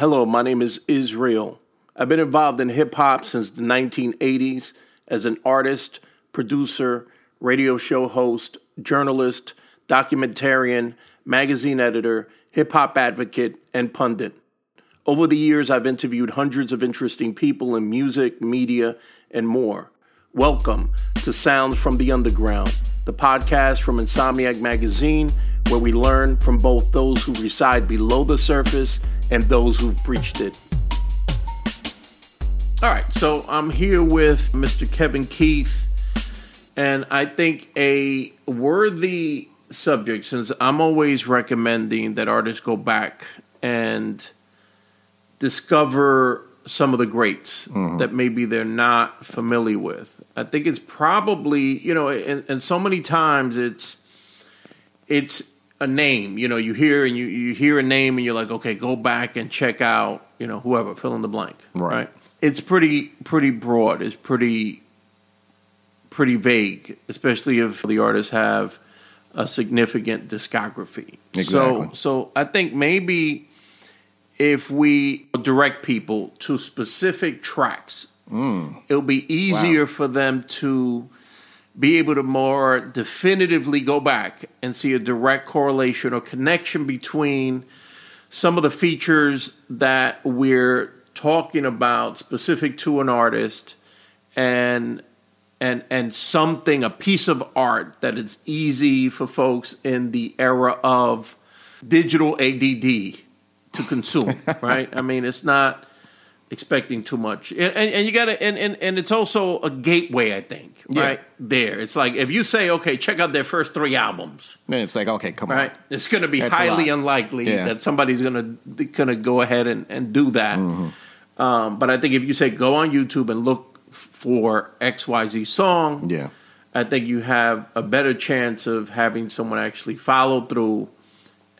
Hello, my name is Israel. I've been involved in hip hop since the 1980s as an artist, producer, radio show host, journalist, documentarian, magazine editor, hip hop advocate, and pundit. Over the years, I've interviewed hundreds of interesting people in music, media, and more. Welcome to Sounds from the Underground, the podcast from Insomniac Magazine, where we learn from both those who reside below the surface and those who've breached it. All right, so I'm here with Mr. Kevin Keith, and I think a worthy subject, since I'm always recommending that artists go back and discover some of the greats mm-hmm. that maybe they're not familiar with. I think it's probably, you know, and, and so many times it's it's a name. You know, you hear and you, you hear a name and you're like, okay, go back and check out, you know, whoever, fill in the blank. Right. right? It's pretty pretty broad. It's pretty pretty vague, especially if the artists have a significant discography. Exactly. So so I think maybe if we direct people to specific tracks, mm. it'll be easier wow. for them to be able to more definitively go back and see a direct correlation or connection between some of the features that we're talking about specific to an artist and and and something a piece of art that is easy for folks in the era of digital ADD to consume right? I mean it's not expecting too much. And, and, and you got to, and, and, and it's also a gateway, I think, right? Yeah. There. It's like if you say, okay, check out their first three albums. Then it's like, okay, come right? on. It's going to be That's highly unlikely yeah. that somebody's going to gonna go ahead and, and do that. Mm-hmm. Um, but I think if you say, go on YouTube and look for XYZ song, yeah. I think you have a better chance of having someone actually follow through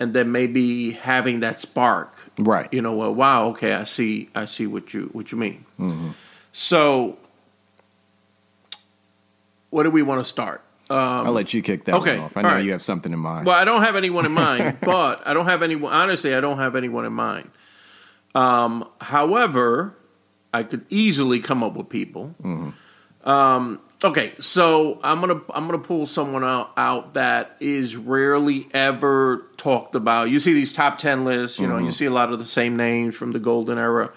and then maybe having that spark right you know well wow okay i see i see what you what you mean mm-hmm. so what do we want to start um, I'll let you kick that okay, one off. I know right. you have something in mind. Well, I don't have anyone in mind, but I don't have anyone. Honestly, I don't have anyone in mind. Um, however, I could easily come up with people. Mm-hmm. Um, Okay, so I'm gonna I'm gonna pull someone out, out that is rarely ever talked about. You see these top ten lists, you know, mm-hmm. you see a lot of the same names from the golden era.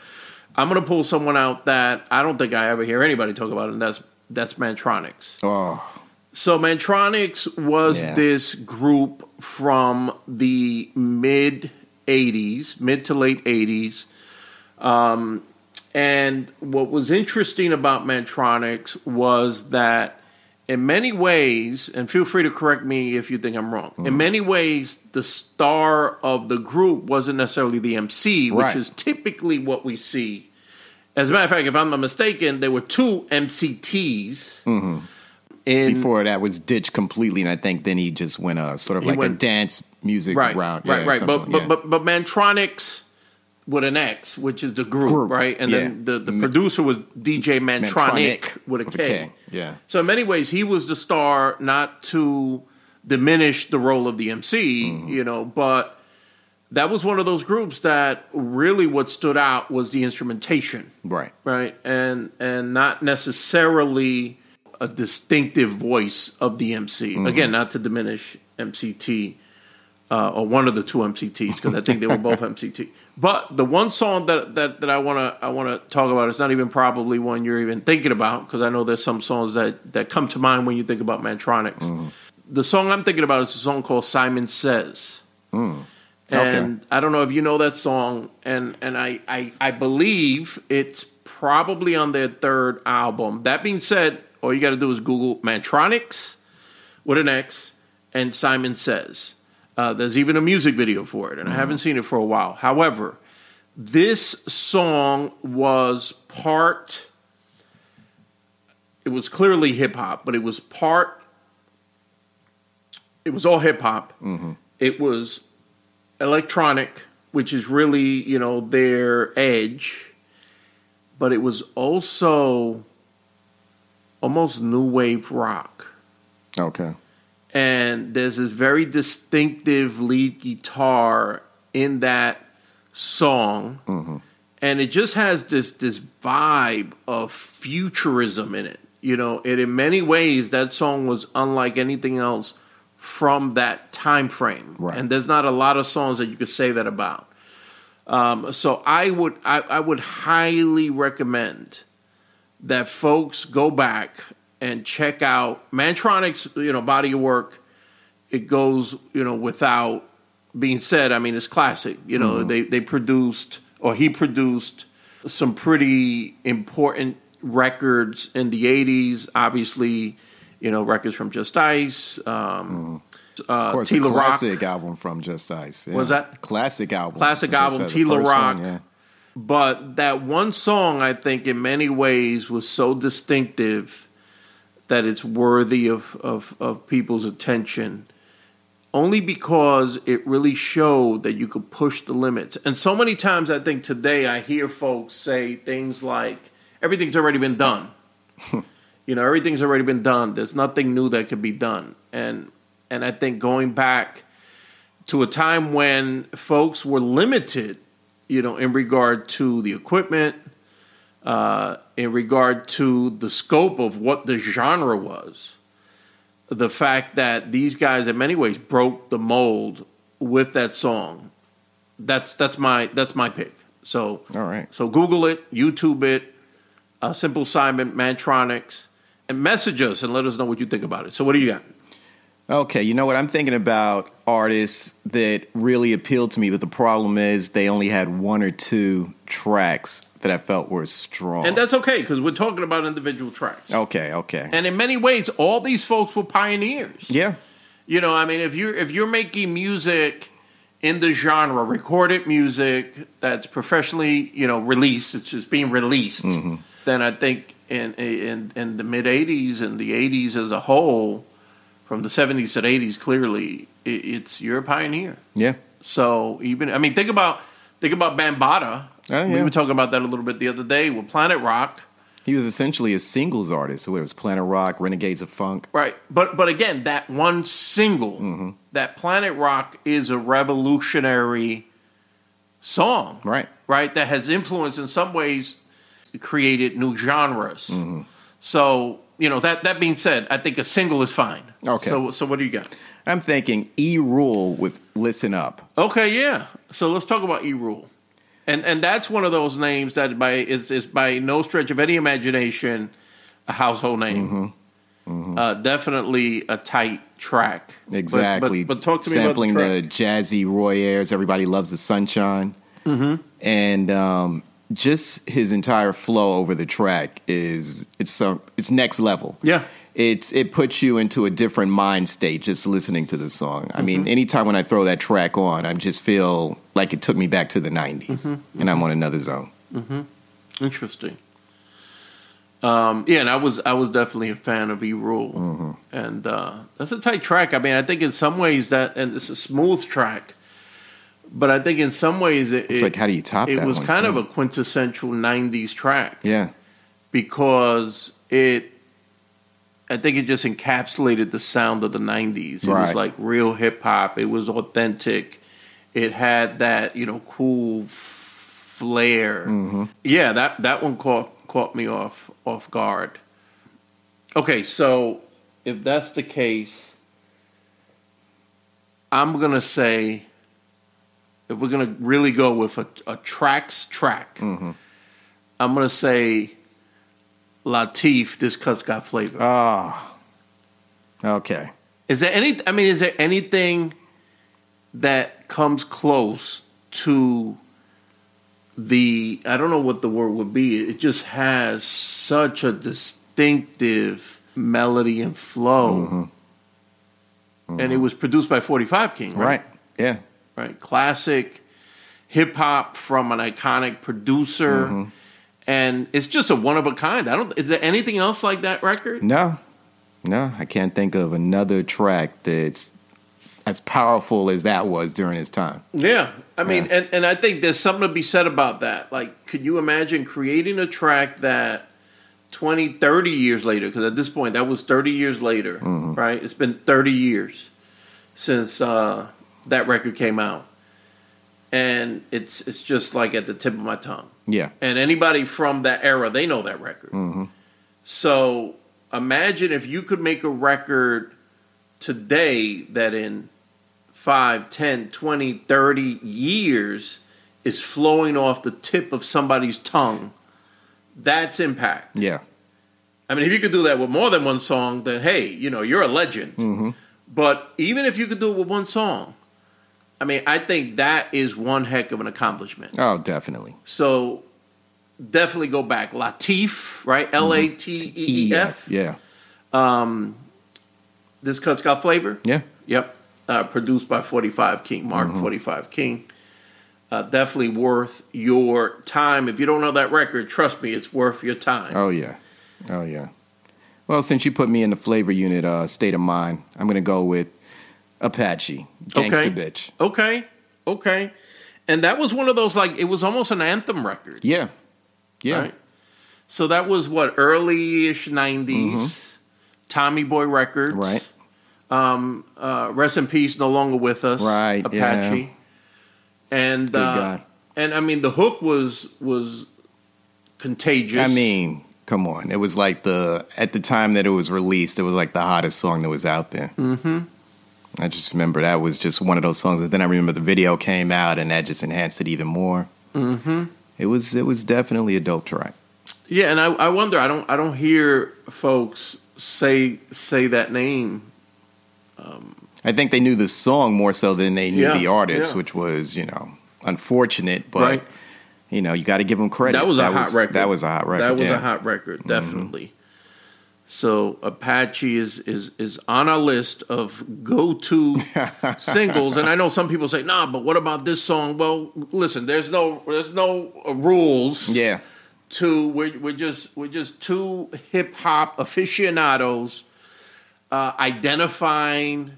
I'm gonna pull someone out that I don't think I ever hear anybody talk about, and that's that's Mantronix. Oh, so Mantronix was yeah. this group from the mid '80s, mid to late '80s. Um, and what was interesting about Mantronix was that in many ways, and feel free to correct me if you think I'm wrong, mm-hmm. in many ways, the star of the group wasn't necessarily the MC, which right. is typically what we see. As a matter of fact, if I'm not mistaken, there were two MCTs. Mm-hmm. In, Before that was ditched completely, and I think then he just went a sort of like went, a dance music right, route. Right, yeah, right. But, but, yeah. but but Mantronix with an X, which is the group, group. right? And yeah. then the, the producer was DJ Mantronik, Mantronik with, a, with K. a K. Yeah. So in many ways, he was the star, not to diminish the role of the MC, mm-hmm. you know, but that was one of those groups that really what stood out was the instrumentation, right? Right, and and not necessarily a distinctive voice of the MC. Mm-hmm. Again, not to diminish MC Tee uh, or one of the two MCTs because I think they were both MC Tee. But the one song that that, that I want to I want to talk about is not even probably one you're even thinking about because I know there's some songs that that come to mind when you think about Mantronix. Mm. The song I'm thinking about is a song called Simon Says. Mm. Okay. And I don't know if you know that song, and and I, I I believe it's probably on their third album. That being said, all you got to do is Google Mantronix with an X and Simon Says uh, there's even a music video for it, and mm-hmm. I haven't seen it for a while. However, this song was part. It was clearly hip hop, but it was part. It was all hip hop. Mm-hmm. It was electronic, which is really you know their edge, but it was also almost new wave rock. Okay and there's this very distinctive lead guitar in that song, mm-hmm. and it just has this this vibe of futurism in it. You know, and in many ways, that song was unlike anything else from that time frame. Right. And there's not a lot of songs that you could say that about. Um, so I would I, I would highly recommend that folks go back and check out Mantronic's you know body of work. It goes you know without being said. I mean, it's classic. You know, mm-hmm. they they produced or he produced some pretty important records in the '80s. Obviously, you know, records from Just Ice. Um, mm. uh, of course, Tila classic Rock. album from Just Ice. Yeah. Was that classic album? Classic album, Tila Rock. One, yeah. But that one song, I think, in many ways, was so distinctive that it's worthy of, of, of people's attention only because it really showed that you could push the limits. And so many times I think today I hear folks say things like, everything's already been done. you know, everything's already been done. There's nothing new that could be done. And and I think going back to a time when folks were limited, you know, in regard to the equipment, uh, in regard to the scope of what the genre was the fact that these guys in many ways broke the mold with that song. That's that's my that's my pick. So all right. So Google it, YouTube it, uh, Simple Simon, Mantronix, and message us and let us know what you think about it. So what do you got? Okay, you know what? I'm thinking about artists that really appealed to me, but the problem is they only had one or two tracks that I felt were strong. And that's okay because we're talking about individual tracks. Okay, okay. And in many ways, all these folks were pioneers. Yeah. You know, I mean, if you're if you're making music in the genre, recorded music that's professionally, you know, released, it's just being released, mm-hmm. then I think in in in the mid '80s and the '80s as a whole, from the '70s to the '80s, clearly, it, it's you're a pioneer. Yeah. So even I mean, think about think about Bambaataa. Oh, yeah. We were talking about that a little bit the other day with Planet Rock. He was essentially a singles artist. So it was Planet Rock, Renegades of Funk. Right. But but again, that one single, mm-hmm. that Planet Rock is a revolutionary song. Right. Right? That has influenced in some ways created new genres. Mm-hmm. So, you know, that that being said, I think a single is fine. Okay. So so what do you got? I'm thinking E Rule with Listen Up. Okay, yeah. So let's talk about E Rule and and that's one of those names that by is is by no stretch of any imagination a household name. Mm-hmm. Mm-hmm. Uh, definitely a tight track. Exactly. But, but, but talk to me Sampling about the, the jazzy Roy Ayers. Everybody loves the sunshine. Mm-hmm. And um, just his entire flow over the track is it's uh, it's next level. Yeah it's it puts you into a different mind state just listening to the song. I mm-hmm. mean, anytime when I throw that track on, I just feel like it took me back to the '90s, mm-hmm. and I'm on another zone. Mm-hmm. Interesting. Um, yeah, and I was I was definitely a fan of E Rule, mm-hmm. and uh, that's a tight track. I mean, I think in some ways that and it's a smooth track, but I think in some ways it, it's it, like how do you top it that? It was kind of a quintessential '90s track. Yeah, because it I think it just encapsulated the sound of the '90s. It right. was like real hip hop. It was authentic. It had that you know cool flair. Mm-hmm. Yeah, that that one caught caught me off off guard. Okay, so if that's the case, I'm gonna say if we're gonna really go with a, a tracks track, mm-hmm. I'm gonna say Latif, this cut's got flavor. Oh, okay. Is there any? I mean, is there anything that comes close to the? I don't know what the word would be. It just has such a distinctive melody and flow, mm-hmm. Mm-hmm. and it was produced by Forty Five King, right? Right. Yeah. Right. Classic hip hop from an iconic producer. Mm-hmm and it's just a one of a kind. I don't. Is there anything else like that record? No, no. I can't think of another track that's as powerful as that was during his time. Yeah, I mean, yeah. and and I think there's something to be said about that. Like, could you imagine creating a track that 20, 30 years later? Because at this point, that was 30 years later, mm-hmm. right? It's been 30 years since uh, that record came out and it's it's just like at the tip of my tongue. Yeah. And anybody from that era, they know that record. Mm-hmm. So imagine if you could make a record today that in 5, 10, 20, 30 years is flowing off the tip of somebody's tongue. That's impact. Yeah. I mean, if you could do that with more than one song, then hey, you know, you're a legend. Mm-hmm. But even if you could do it with one song, I mean, I think that is one heck of an accomplishment. Oh, definitely. So definitely go back. Latif, right? L A T E E F. Yeah. Um, This cut's got flavor. Yeah. Yep. Uh, produced by 45 King, Mark Mm-hmm. 45 King. Uh, definitely worth your time. If you don't know that record, trust me, it's worth your time. Oh yeah. Oh yeah. Well, since you put me in the flavor unit uh, state of mind, I'm gonna go with Apache, Gangsta Okay. Bitch. Okay. Okay. And that was one of those, like, it was almost an anthem record. Yeah. Yeah. Right? So that was what, early ish 90s. Tommy Boy Records. Mm-hmm. Right. Um, uh, rest in peace, no longer with us. Right, Apache. yeah. And uh, and I mean the hook was was contagious. I mean, come on. It was like the at the time that it was released, it was like the hottest song that was out there. Mm-hmm. I just remember that was just one of those songs. And then I remember the video came out, and that just enhanced it even more. Mm-hmm. It was it was definitely a dope track. yeah, and I, I wonder. I don't I don't hear folks say say that name. I think they knew the song more so than they knew Yeah, the artist, yeah. which was you know unfortunate, but Right. you know you got to give them credit. That was a hot record. That was a hot record. That was yeah. a hot record, definitely. So Apache is is is on a list of go to singles, and I know some people say, "Nah, but what about this song?" Well, listen, there's no there's no uh, rules. Yeah, to we're, we're just we're just two hip hop aficionados uh, identifying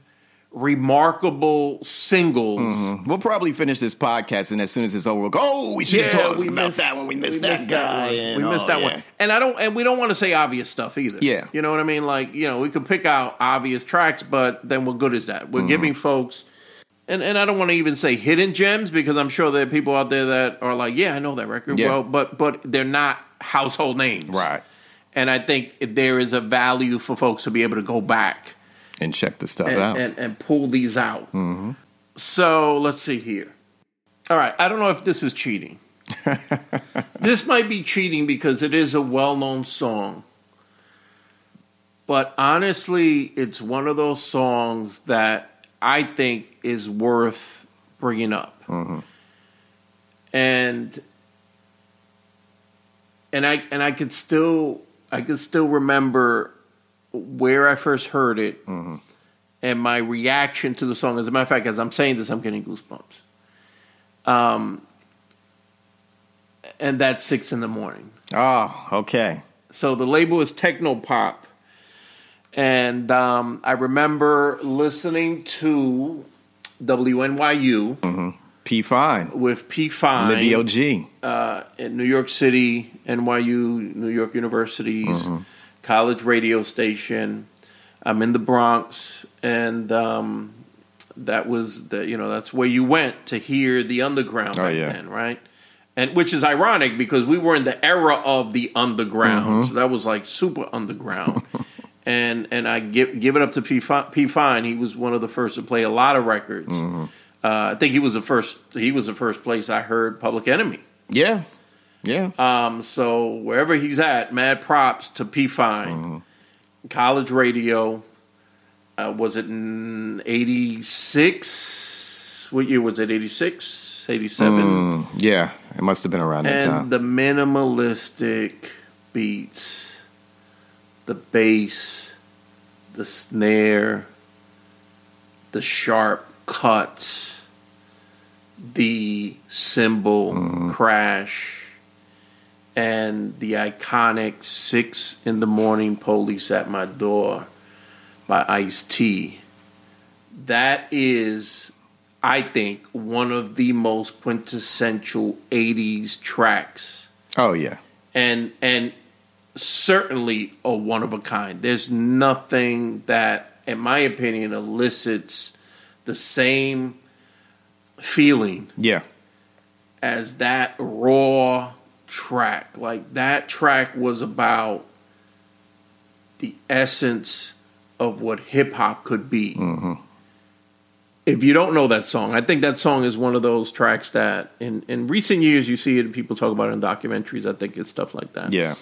remarkable singles. we'll probably finish this podcast, and as soon as it's over, we'll go. Oh, we should have talked about missed- that one. We missed we that missed guy. one. and We missed all, that yeah. one. And I don't and we don't want to say obvious stuff either. Yeah. You know what I mean? Like, you know, we could pick out obvious tracks, but then what good is that? Mm-hmm. We're giving folks and, and I don't want to even say hidden gems because I'm sure there are people out there that are like, yeah, I know that record. Yeah. Well, but but they're not household names. Right, And I think there is a value for folks to be able to go back and check the stuff and, out. and, and pull these out. Mm-hmm. So let's see here. All right, I don't know if this is cheating. this might be cheating because it is a well known song. But honestly, it's one of those songs that I think is worth bringing up. Mm-hmm. And and I and I could still I could still remember where I first heard it and my reaction to the song. As a matter of fact, as I'm saying this, I'm getting goosebumps. Um, and that's six in the morning. oh, okay. So the label is Techno Hop, and um, I remember listening to WNYU P Fine, with P Fine Libby OG. uh, in New York City, NYU, New York University's college radio station. I'm in the Bronx, and um, that was the you know that's where you went to hear the underground Oh, back yeah. then, right? And which is ironic because we were in the era of the underground, Mm-hmm. so that was like super underground. and and I give give it up to P P Fine. He was one of the first to play a lot of records. Mm-hmm. Uh, I think he was the first. He was the first place I heard Public Enemy. Yeah, yeah. Um, so wherever he's at, mad props to P Fine. College radio. Uh, was it in '86? What year was it? '86, '87? Mm, yeah, it must have been around that time. the minimalistic beats, the bass, the snare, the sharp cuts, the cymbal crash, and the iconic six in the morning police at my door by Ice T. That is, I think, one of the most quintessential '80s tracks, oh yeah, and and certainly a one of a kind. There's nothing that, in my opinion, elicits the same feeling yeah, as that raw track. Like that track was about the essence of what hip hop could be. If you don't know that song, I think that song is one of those tracks that in, in recent years you see it, people talk about it in documentaries. I think it's stuff like that. Yeah.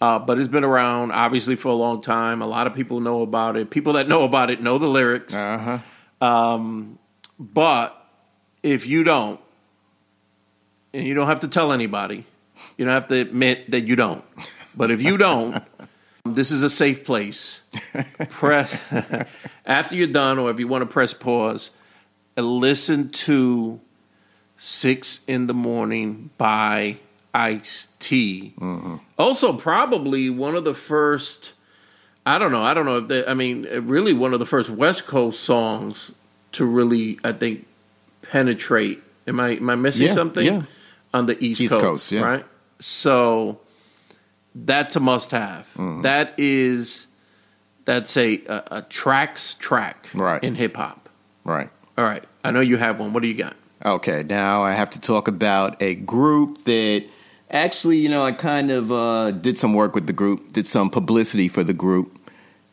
Uh, but it's been around obviously for a long time. A lot of people know about it. People that know about it know the lyrics. Uh huh. But if you don't, and you don't have to tell anybody, you don't have to admit that you don't. But if you don't, this is a safe place. Press after you're done, or if you want to press pause, and listen to Six in the Morning by Ice T. Mm-hmm. Also, probably one of the first. I don't know. I don't know if they, I mean, really one of the first West Coast songs to really, I think, penetrate. Am I am I missing Yeah, something? yeah. On the East, East Coast, Coast, yeah. right? So that's a must-have. Mm-hmm. That is that's a, a a tracks track Right. in hip hop. Right. All right, I know you have one. What do you got? Okay, now I have to talk about a group that actually, you know, I kind of uh, did some work with the group, did some publicity for the group,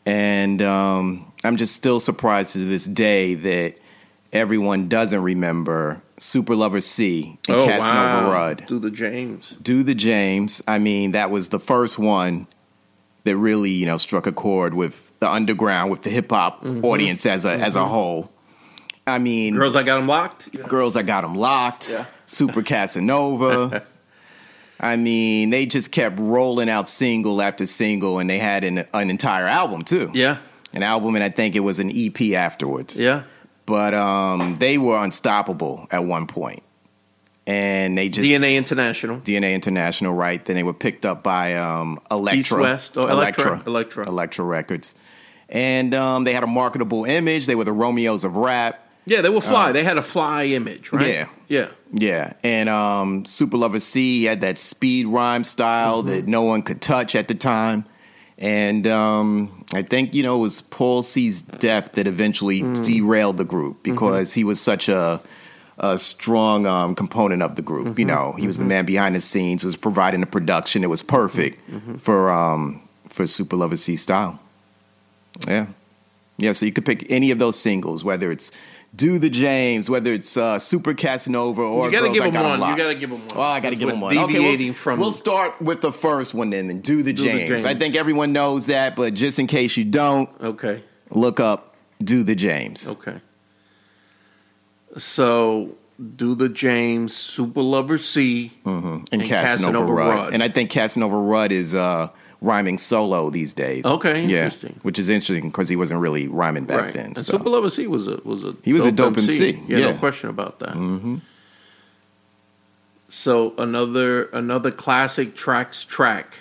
and um, I'm just still surprised to this day that everyone doesn't remember Super Lover Cee and Casanova Rud. Do the James. Do the James. I mean, that was the first one that really, you know, struck a chord with the underground, with the hip hop Mm-hmm. audience as a as a whole. I mean, Girls, I got them locked. Girls, I got them Locked, Yeah. Super Casanova. I mean, they just kept rolling out single after single, and they had an, an entire album too. Yeah, An album, and I think it was an EP afterwards. yeah. But um, they were unstoppable at one point. And they just. DNA International. DNA International, right? Then they were picked up by um, Elektra. East West? Oh, Elektra. Elektra. Elektra Records. And um, they had a marketable image. They were the Romeos of rap. Yeah, they were fly. they had a fly image, right? Yeah. yeah. Yeah, and um, Super Lover Cee had that speed rhyme style Mm-hmm. that no one could touch at the time. And um, I think, you know, it was Paul C's death that eventually Mm. derailed the group Mm-hmm. because he was such a, a strong um, component of the group. Mm-hmm. You know, he was the man behind the scenes, was providing the production. It was perfect Mm-hmm. for um, for Super Lover Cee style. Yeah. Yeah, so you could pick any of those singles, whether it's Do the James, whether it's uh, Super Casanova, or You gotta Girls give I him Got one. You gotta give him one. Oh, I gotta give him one. Okay, deviating we'll, from- We'll start with the first one then, and Do the Do the James. James. I think everyone knows that, but just in case you don't, Okay. look up Do the James. Okay. So, do the James Super Lover Cee And, And Casanova, Casanova Rud. Rud. And I think Casanova Rud is uh, rhyming solo these days. Okay, Yeah, interesting. which is interesting because he wasn't really rhyming back right? then. And so. Super Lover Cee was a was a He was a dope MC, Yeah, yeah. no question about that. Mm-hmm. So another another classic tracks track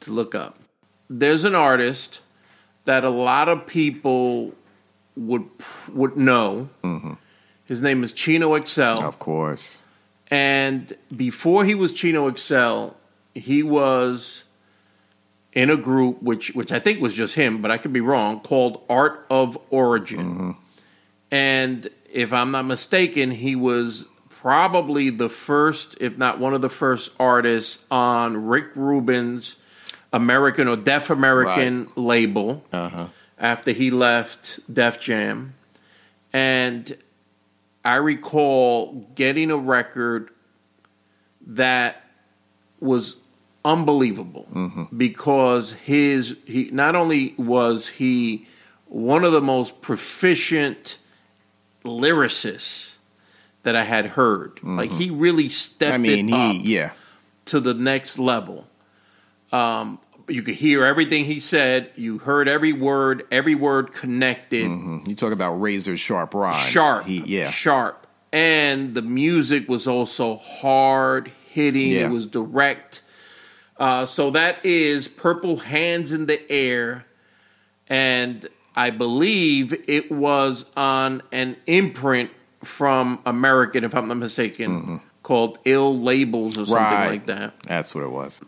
to look up. There's an artist that a lot of people would would know. His name is Chino XL. Mm-hmm. Of course. And before he was Chino XL, he was in a group which which I think was just him, but I could be wrong, called Art of Origin. And if I'm not mistaken, he was probably the first, if not one of the first artists on Rick Rubin's American or Def American label Uh-huh. after he left Def Jam. And I recall getting a record that was unbelievable because his he not only was he one of the most proficient lyricists that I had heard. Like he really stepped I mean, he, yeah. to the next level. Um, you could hear everything he said. You heard every word. Every word connected. You talk about razor sharp rhymes. Sharp. He, yeah. Sharp. And the music was also hard hitting. Yeah. It was direct. Uh, so that is Purple Hands in the Air. And I believe it was on an imprint from American, if I'm not mistaken, called Ill Labels or something Mm-hmm. Right. like that That's what it was.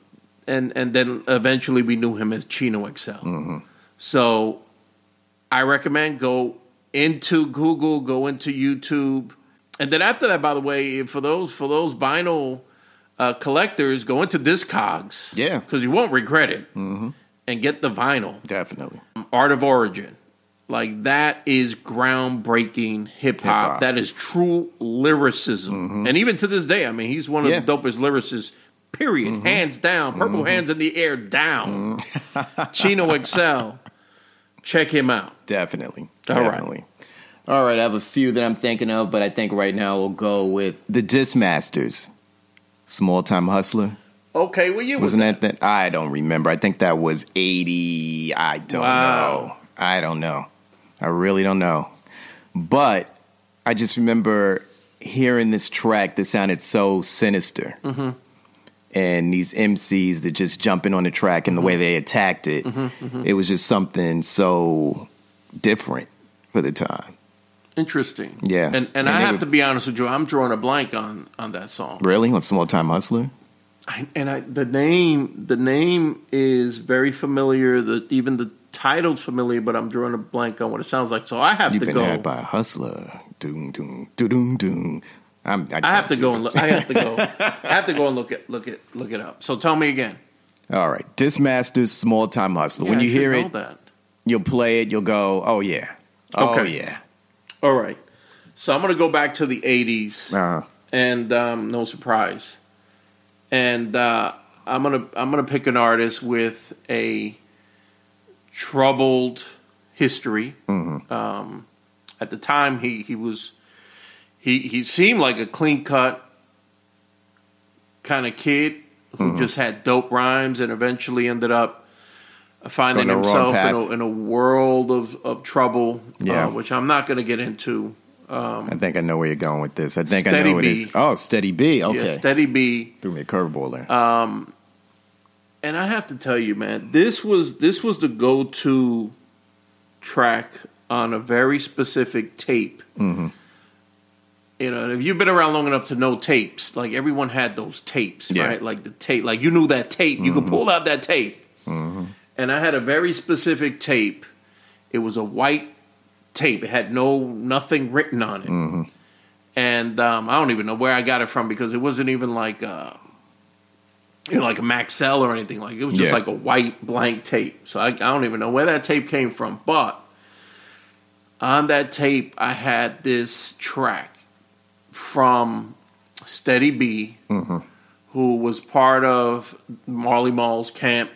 and and then eventually we knew him as Chino XL. Mm-hmm. So I recommend go into Google, go into YouTube, and then after that, by the way, for those for those vinyl uh, collectors, go into Discogs, Yeah. because you won't regret it, mm-hmm. and get the vinyl. Definitely. Um, Art of Origin. Like that is groundbreaking hip hop. That is true lyricism. Mm-hmm. And even to this day, I mean, he's one of Yeah. the dopest lyricists, period. Mm-hmm. Hands down. Purple hands in the air down. Chino XL. Check him out. Definitely. All right. Definitely. All right, I have a few that I'm thinking of, but I think right now we'll go with The Dismasters. Small Time Hustler. Okay, well, you was Wasn't that that? I don't remember. I think that was 80. I don't Wow. know. I don't know. I really don't know. But I just remember hearing this track that sounded so sinister. Mm-hmm. And these MCs that just jumping on the track and the Mm-hmm. way they attacked it, it was just something so different for the time. Interesting. Yeah. And and, And I have would- to be honest with you, I'm drawing a blank on on that song. Really? On Small Time Hustler? I, and I, the name the name is very familiar. The even the title's familiar, but I'm drawing a blank on what it sounds like. So I have You've to been go. had by a hustler. Doom, doom, doom, doom, doom. I'm, I have to go and look. I have to go. I have to go and look it look it look it up. So tell me again. All right, Dismasters, Small Time Hustler. Yeah, when I you hear it, that. you'll play it. You'll go, "Oh yeah, oh Okay. yeah." All right. So I'm going to go back to the '80s, Uh, and um, no surprise. And uh, I'm gonna I'm gonna pick an artist with a troubled history. Um, at the time, he he was he he seemed like a clean cut kind of kid who just had dope rhymes, and eventually ended up finding Going the wrong himself in a, in a world of of trouble, Yeah. uh, which I'm not going to get into. I think I know where you're going with this. I think I know what it is. Oh, Steady B. Okay, Yeah, Steady B. threw me a curveball there. Um, and I have to tell you, man, this was this was the go to track on a very specific tape. Mm-hmm. You know, if you've been around long enough to know tapes, like everyone had those tapes, Yeah. right? Like the tape, like you knew that tape, you could Mm-hmm. pull out that tape. And I had a very specific tape. It was a white tape. It had no nothing written on it. Mm-hmm. And um, I don't even know where I got it from because it wasn't even like uh, you know, like a Maxell or anything. Like it was just Yeah. like a white blank tape. So I, I don't even know where that tape came from. But on that tape, I had this track from Steady B, who was part of Marley Marl's camp.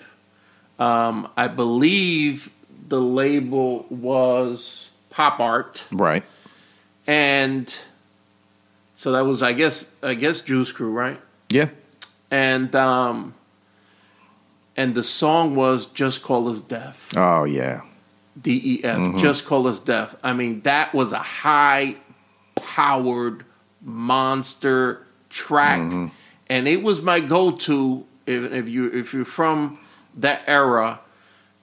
Um, I believe the label was Pop Art, right. and so that was, I guess, I guess Juice Crew, right? Yeah. and um and the song was just call us def Oh yeah. d-e-f just call us def i mean that was a high powered monster track and it was my go-to if, if you if you're from that era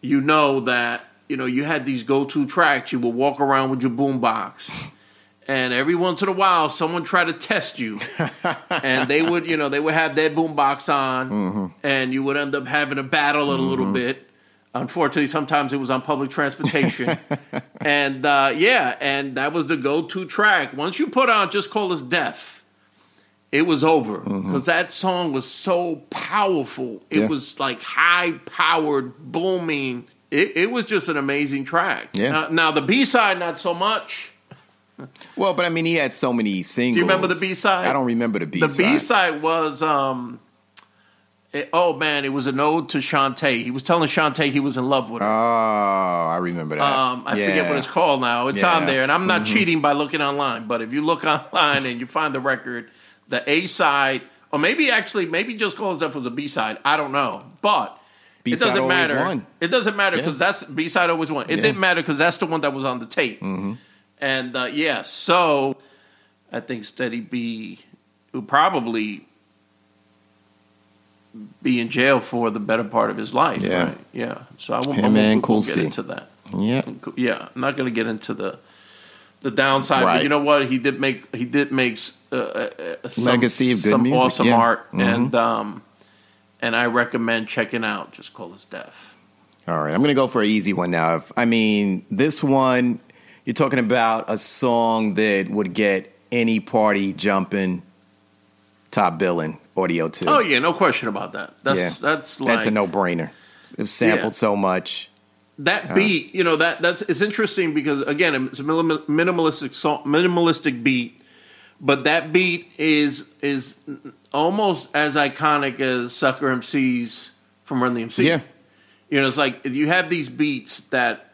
you know that you know you had these go-to tracks. You would walk around with your boombox. And every once in a while someone tried to test you. And they would you know they would have their boombox on and you would end up having a battle a little bit. Unfortunately sometimes it was on public transportation. And uh, yeah and that was the go-to track. Once you put on just call us def it was over because that song was so powerful it Yeah. was like high powered booming it, it was just an amazing track Yeah. now, now the b-side not so much Well, but I mean, he had so many singles. Do you remember the B-side? I don't remember the B side. The. B side was, um, it- oh man, it was an ode to Shantae. He was telling Shantae he was in love with her. Oh. I remember that. um, I forget what it's called now. It's Yeah. on there, and I'm not cheating by looking online. But if you look online and you find the record, the A side, or maybe actually, maybe just call stuff was a B side. I don't know, but. B-side it doesn't matter. won. It doesn't matter Yeah. because that's B side always won. It Yeah. didn't matter because that's the one that was on the tape. And uh, yeah, so I think Steady B will probably be in jail for the better part of his life. Yeah. right? yeah. So I won't, Him I won't we'll Cool get C. into that. Yeah. Yeah, I'm not going to get into the the downside, but you know what? He did make he did make uh, uh, uh, some, Legacy of good some music, awesome yeah. art, Mhm. and um, and I recommend checking out. Just call us def. All right, I'm going to go for an easy one now. If, I mean, this one, you're talking about a song that would get any party jumping, top billing, Audio Two. Oh yeah, no question about that. That's Yeah. that's like That's a no brainer. It sampled Yeah. so much. That beat. You know that that's it's interesting because again, it's a minimalistic song, minimalistic beat, but that beat is is almost as iconic as Sucker MCs from Run DMC. Yeah. You know, it's like you have these beats that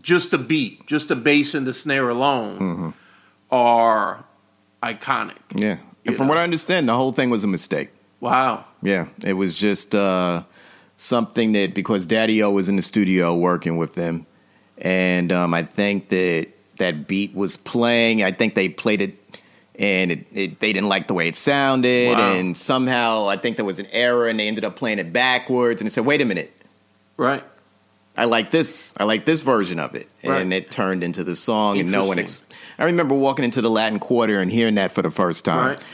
just the beat, just the bass and the snare alone Mm-hmm. are iconic. Yeah. And from know. what I understand, the whole thing was a mistake. Wow. Yeah, it was just uh, something that because Daddy O was in the studio working with them, and um, I think that that beat was playing. I think they played it, and it, it, they didn't like the way it sounded, Wow. and somehow I think there was an error, and they ended up playing it backwards. And they said, "Wait a minute, Right. I like this. I like this version of it," Right. and it turned into the song. And no one. Ex- I remember walking into the Latin Quarter and hearing that for the first time. Right.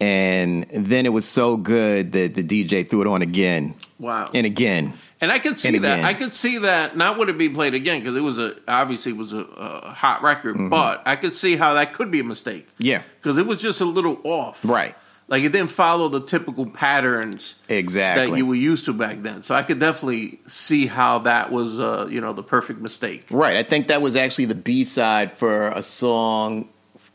And then it was so good that the DJ threw it on again Wow. and again. And I could see that. again. I could see that. Not would it be played again because it was a obviously it was a, a hot record, Mm-hmm. but I could see how that could be a mistake Yeah, because it was just a little off. right. Like it didn't follow the typical patterns Exactly. that you were used to back then. So I could definitely see how that was, uh, you know, the perfect mistake. right. I think that was actually the B side for a song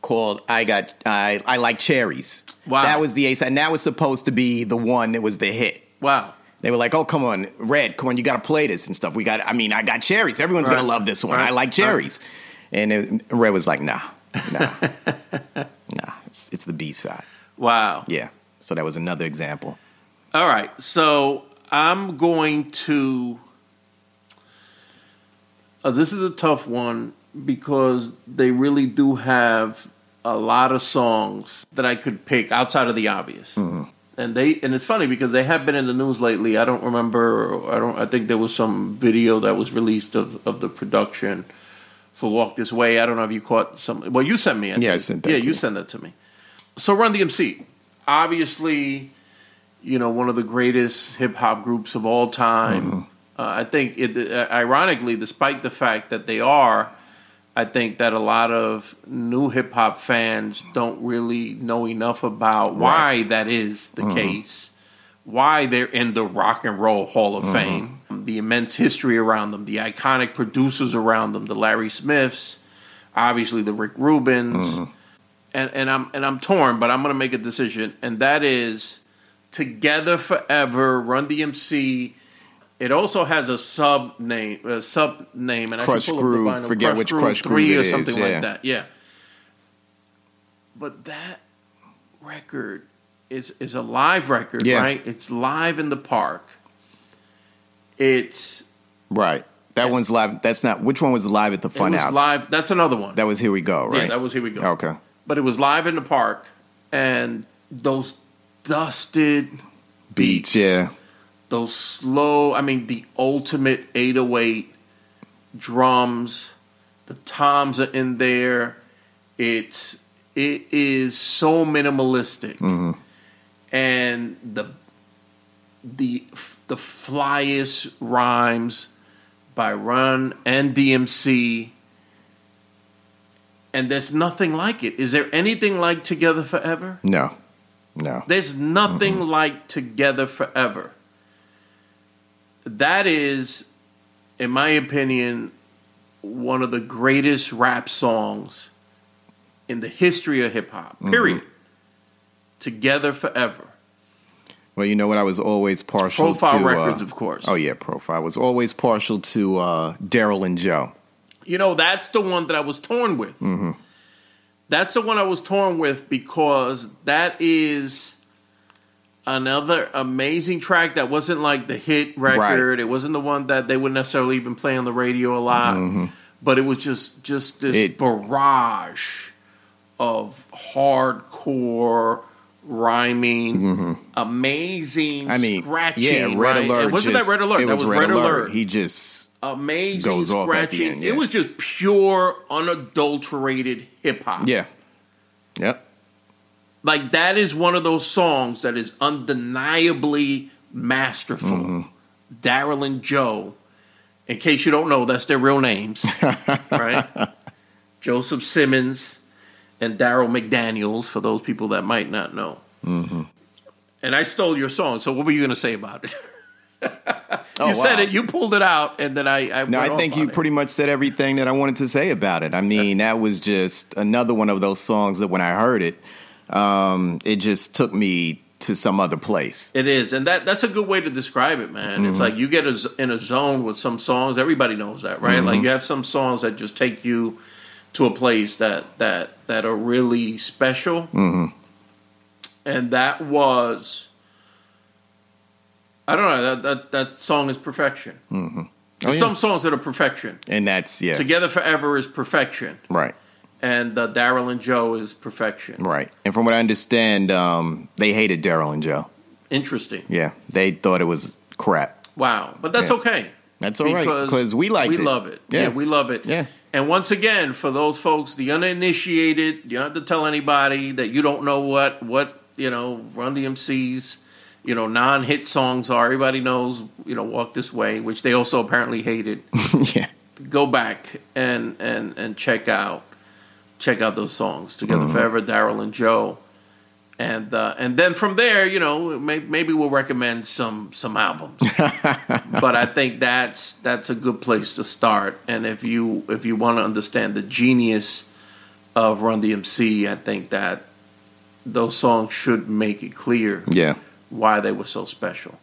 called "I Got I I Like Cherries." Wow. that was the A side. And that was supposed to be the one that was the hit. Wow. They were like, "Oh, come on, Red, come on, you got to play this and stuff." We got. I mean, I got cherries. Everyone's Right. gonna love this one. Right. I like cherries. And it, Red was like, "Nah, nah, nah. It's, it's the B side." Wow. Yeah. So that was another example. All right. So I'm going to. Uh, this is a tough one because they really do have a lot of songs that I could pick outside of the obvious. And they and it's funny because they have been in the news lately. I don't remember. I don't. I think there was some video that was released of, of the production for Walk This Way. I don't know if you caught some. Well, you sent me. I Yeah, I sent that Yeah, to you you. sent that to me. So Run DMC, obviously, you know, one of the greatest hip hop groups of all time. Mm-hmm. Uh, I think, it, uh, ironically, despite the fact that they are, I think that a lot of new hip hop fans don't really know enough about why that is the Mm-hmm. case, why they're in the Rock and Roll Hall of Mm-hmm. Fame, the immense history around them, the iconic producers around them, the Larry Smiths, obviously the Rick Rubins Mm-hmm. and, and I'm and I'm torn, but I'm going to make a decision, and that is Together Forever, Run DMC. It also has a sub name, a sub name, and Krush I can pull Groove, up the vinyl. forget which Krush three Groove or it is, something yeah. like that. Yeah. But that record is is a live record, Yeah. right? It's live in the park. It's Right. That one's live. That's not. Which one was live at the it was Funhouse? live. That's another one. That was Here We Go, right? Yeah, that was Here We Go. Okay. but it was live in the park, and those dusted beats, Beach, yeah. Those slow. I mean, the ultimate 808 drums. The toms are in there. It's it is so minimalistic, Mm-hmm. and the the the flyest rhymes by Run and DMC and there's nothing like it. Is there anything like Together Forever? No. No. There's nothing like Together Forever. That is, in my opinion, one of the greatest rap songs in the history of hip hop. Period. Together Forever. Well, you know what? I was always partial to. Profile to Records, uh, of course. Oh yeah, profile. I was always partial to uh, Daryl and Joe. You know, that's the one that I was torn with. That's the one I was torn with because that is another amazing track that wasn't like the hit record. It wasn't the one that they would necessarily even play on the radio a lot. Mm-hmm. But it was just just this It- barrage of hardcore rhyming, mm-hmm. amazing, I mean, scratching. yeah, Red right? Alert. It wasn't just- that Red Alert? It that was, Red, Alert. He just amazing goes off scratching. end, yeah. It was just pure, unadulterated hip hop. yeah, yep. Like that is one of those songs that is undeniably masterful. Mm-hmm. Daryl and Joe. In case you don't know, that's their real names, right? Joseph Simmons and Darryl McDaniels for those people that might not know. Mm-hmm. And I stole your song. So what were you going to say about it? Oh, you said it. You pulled it out, and then I. I No, I think you it. pretty much said everything that I wanted to say about it. I mean, that was just another one of those songs that when I heard it, um, it just took me to some other place. It is, and that that's a good way to describe it, man. Mm-hmm. It's like you get a in a zone with some songs. Everybody knows that, right? Mm-hmm. Like you have some songs that just take you to a place that that that are really special, Mm-hmm. and that was. I don't know that that, that song is perfection. Mm-hmm. Oh, yeah. some songs that are perfection. And that's yeah, Together Forever is perfection, right, and uh, Darryl and Joe is perfection. right. And from what I understand, um, they hated Darryl and Joe. Interesting. Yeah, they thought it was crap. Wow, but that's Yeah. okay. That's all right because we liked we it. love it. Yeah. Yeah. we love it. Yeah. And once again, for those folks, the uninitiated, you don't have to tell anybody that you don't know what what you know Run DMC's, you know, non-hit songs are. Everybody knows, you know, Walk This Way, which they also apparently hated. yeah, Go back and and and check out check out those songs together Mm-hmm. forever, Darryl and Joe. And uh, and then from there, you know, may, maybe we'll recommend some some albums. but I think that's that's a good place to start. And if you if you want to understand the genius of Run DMC, I think that those songs should make it clear yeah. why they were so special.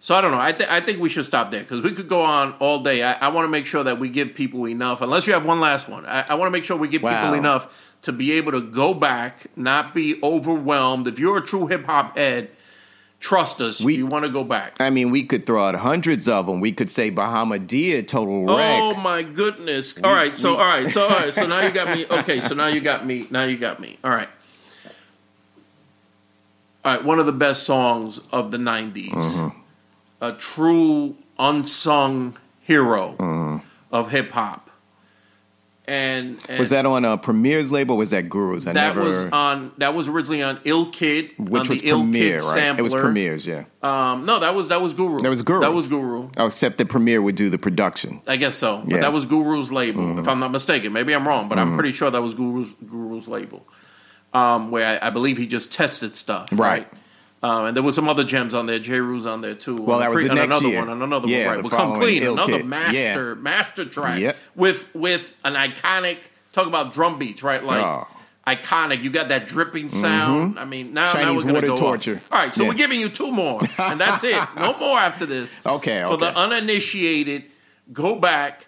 So I don't know. I, th- I think we should stop there because we could go on all day. I, I want to make sure that we give people enough. Unless you have one last one, I, I want to make sure we give Wow. people enough to be able to go back, not be overwhelmed. If you're a true hip hop head, trust us. We- you want to go back. I mean, we could throw out hundreds of them. We could say Bahamadia, Total Wreck. Oh my goodness! All right, so all right, so all right, so now you got me. Okay, so now you got me. Now you got me. All right, all right. One of the best songs of the '90s, Mm-hmm. A true unsung hero Mm-hmm. of hip hop, and, and was that on a Premier's label? or Was that Guru's? I that never. was on that was originally on Ill Kid, which on was the Ill Premier, Kid right? sampler. It was Premier's, yeah. Um, no, that was that was Guru. That was Guru. That was Guru. Oh, except that Premier would do the production. I guess so. Yeah. Mm-hmm. that was Guru's label, if I'm not mistaken. Maybe I'm wrong, but I'm pretty sure that was Guru's Guru's label. Um, where I, I believe he just tested stuff, right? Right. Um, and there was some other gems on there. Jeru's on there too. Well, that was the on next another year. one, on another Yeah, one, right? the Well, come clean, another Kid. master master track Yep. with with an iconic. Talk about drum beats, right? Like Oh. iconic. You got that dripping sound. I mean, now, now Chinese we're gonna water go torture. All right, so Yeah. we're giving you two more, and that's it. No more after this. Okay, For the uninitiated, go back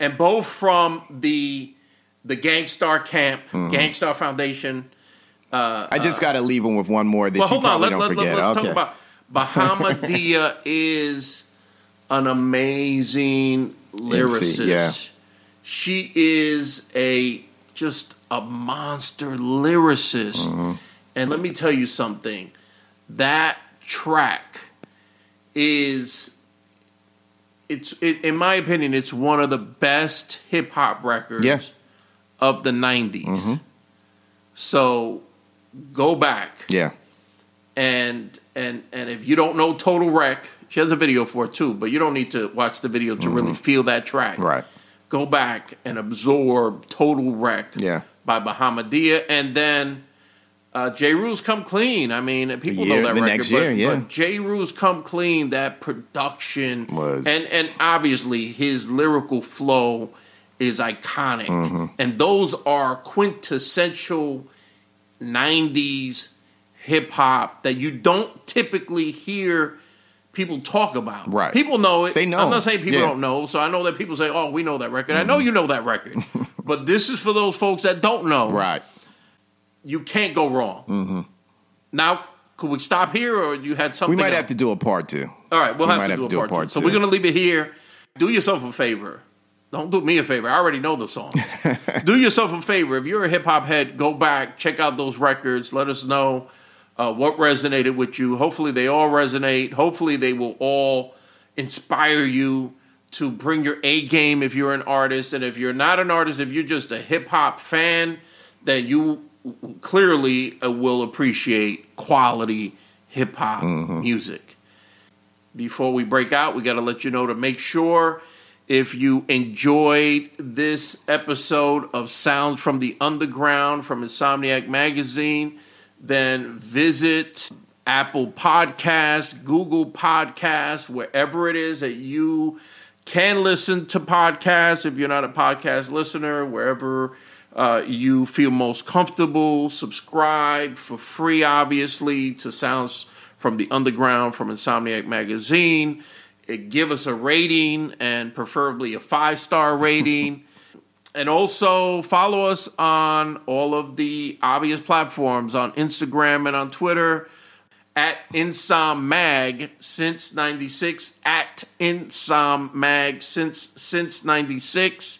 and both from the the Gang Starr Camp, Mm-hmm. Gang Starr Foundation. I just got to leave him with one more that Well, you hold on. probably Let, don't let, forget. us okay. talk about Bahamadia is an amazing lyricist. yeah. She is a just a monster lyricist. Mm-hmm. And let me tell you something. That track is it's it, in my opinion it's one of the best hip hop records of the 90s. So go back yeah. and and and if you don't know Total Wreck, she has a video for it too, but you don't need to watch the video to really feel that track. Mm-hmm. Right. Go back and absorb Total Wreck Yeah. by Bahamadia and then uh, Jeru's Come Clean. I mean, people year- know that record, next but, year, yeah. but Jeru's Come Clean, that production Was. and and obviously his lyrical flow is iconic, Mm-hmm. and those are quintessential '90s hip hop that you don't typically hear people talk about. Right. People know it. They know. I'm not saying people Yeah. don't know. So I know that people say, "Oh, we know that record." I Mm-hmm. know you know that record, but this is for those folks that don't know. Right. You can't go wrong. Mm-hmm. Now, could we stop here, or you had something? We might else? have to do a part two. All right, we'll we have, might to, do a part two. So we're going to leave it here. Do yourself a favor. Don't do me a favor. I already know the song. do yourself a favor. If you're a hip hop head, go back, check out those records. Let us know uh, what resonated with you. Hopefully, they all resonate. Hopefully, they will all inspire you to bring your A game if you're an artist. And if you're not an artist, if you're just a hip hop fan, then you clearly uh, will appreciate quality hip hop music before we break out, we got to let you know to make sure If you enjoyed this episode of Sounds from the Underground from Insomniac Magazine, then visit Apple Podcasts, Google Podcasts, wherever it is that you can listen to podcasts. If you're not a podcast listener, wherever uh, you feel most comfortable, subscribe for free, obviously, to Sounds from the Underground from Insomniac Magazine. Give us a rating and preferably a five star rating. and also follow us on all of the obvious platforms on Instagram and on Twitter at Insom Mag since 96 at Insom Mag since since 96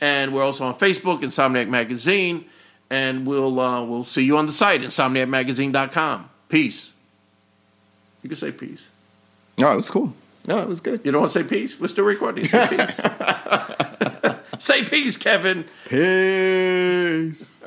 and we're also on Facebook Insomniac Magazine. And we'll uh, we'll see you on the site insomniacmagazine.com peace. You can say peace. No, it was cool. No, it was good. you don't want to say peace we're still recording say peace say peace Kevin Peace.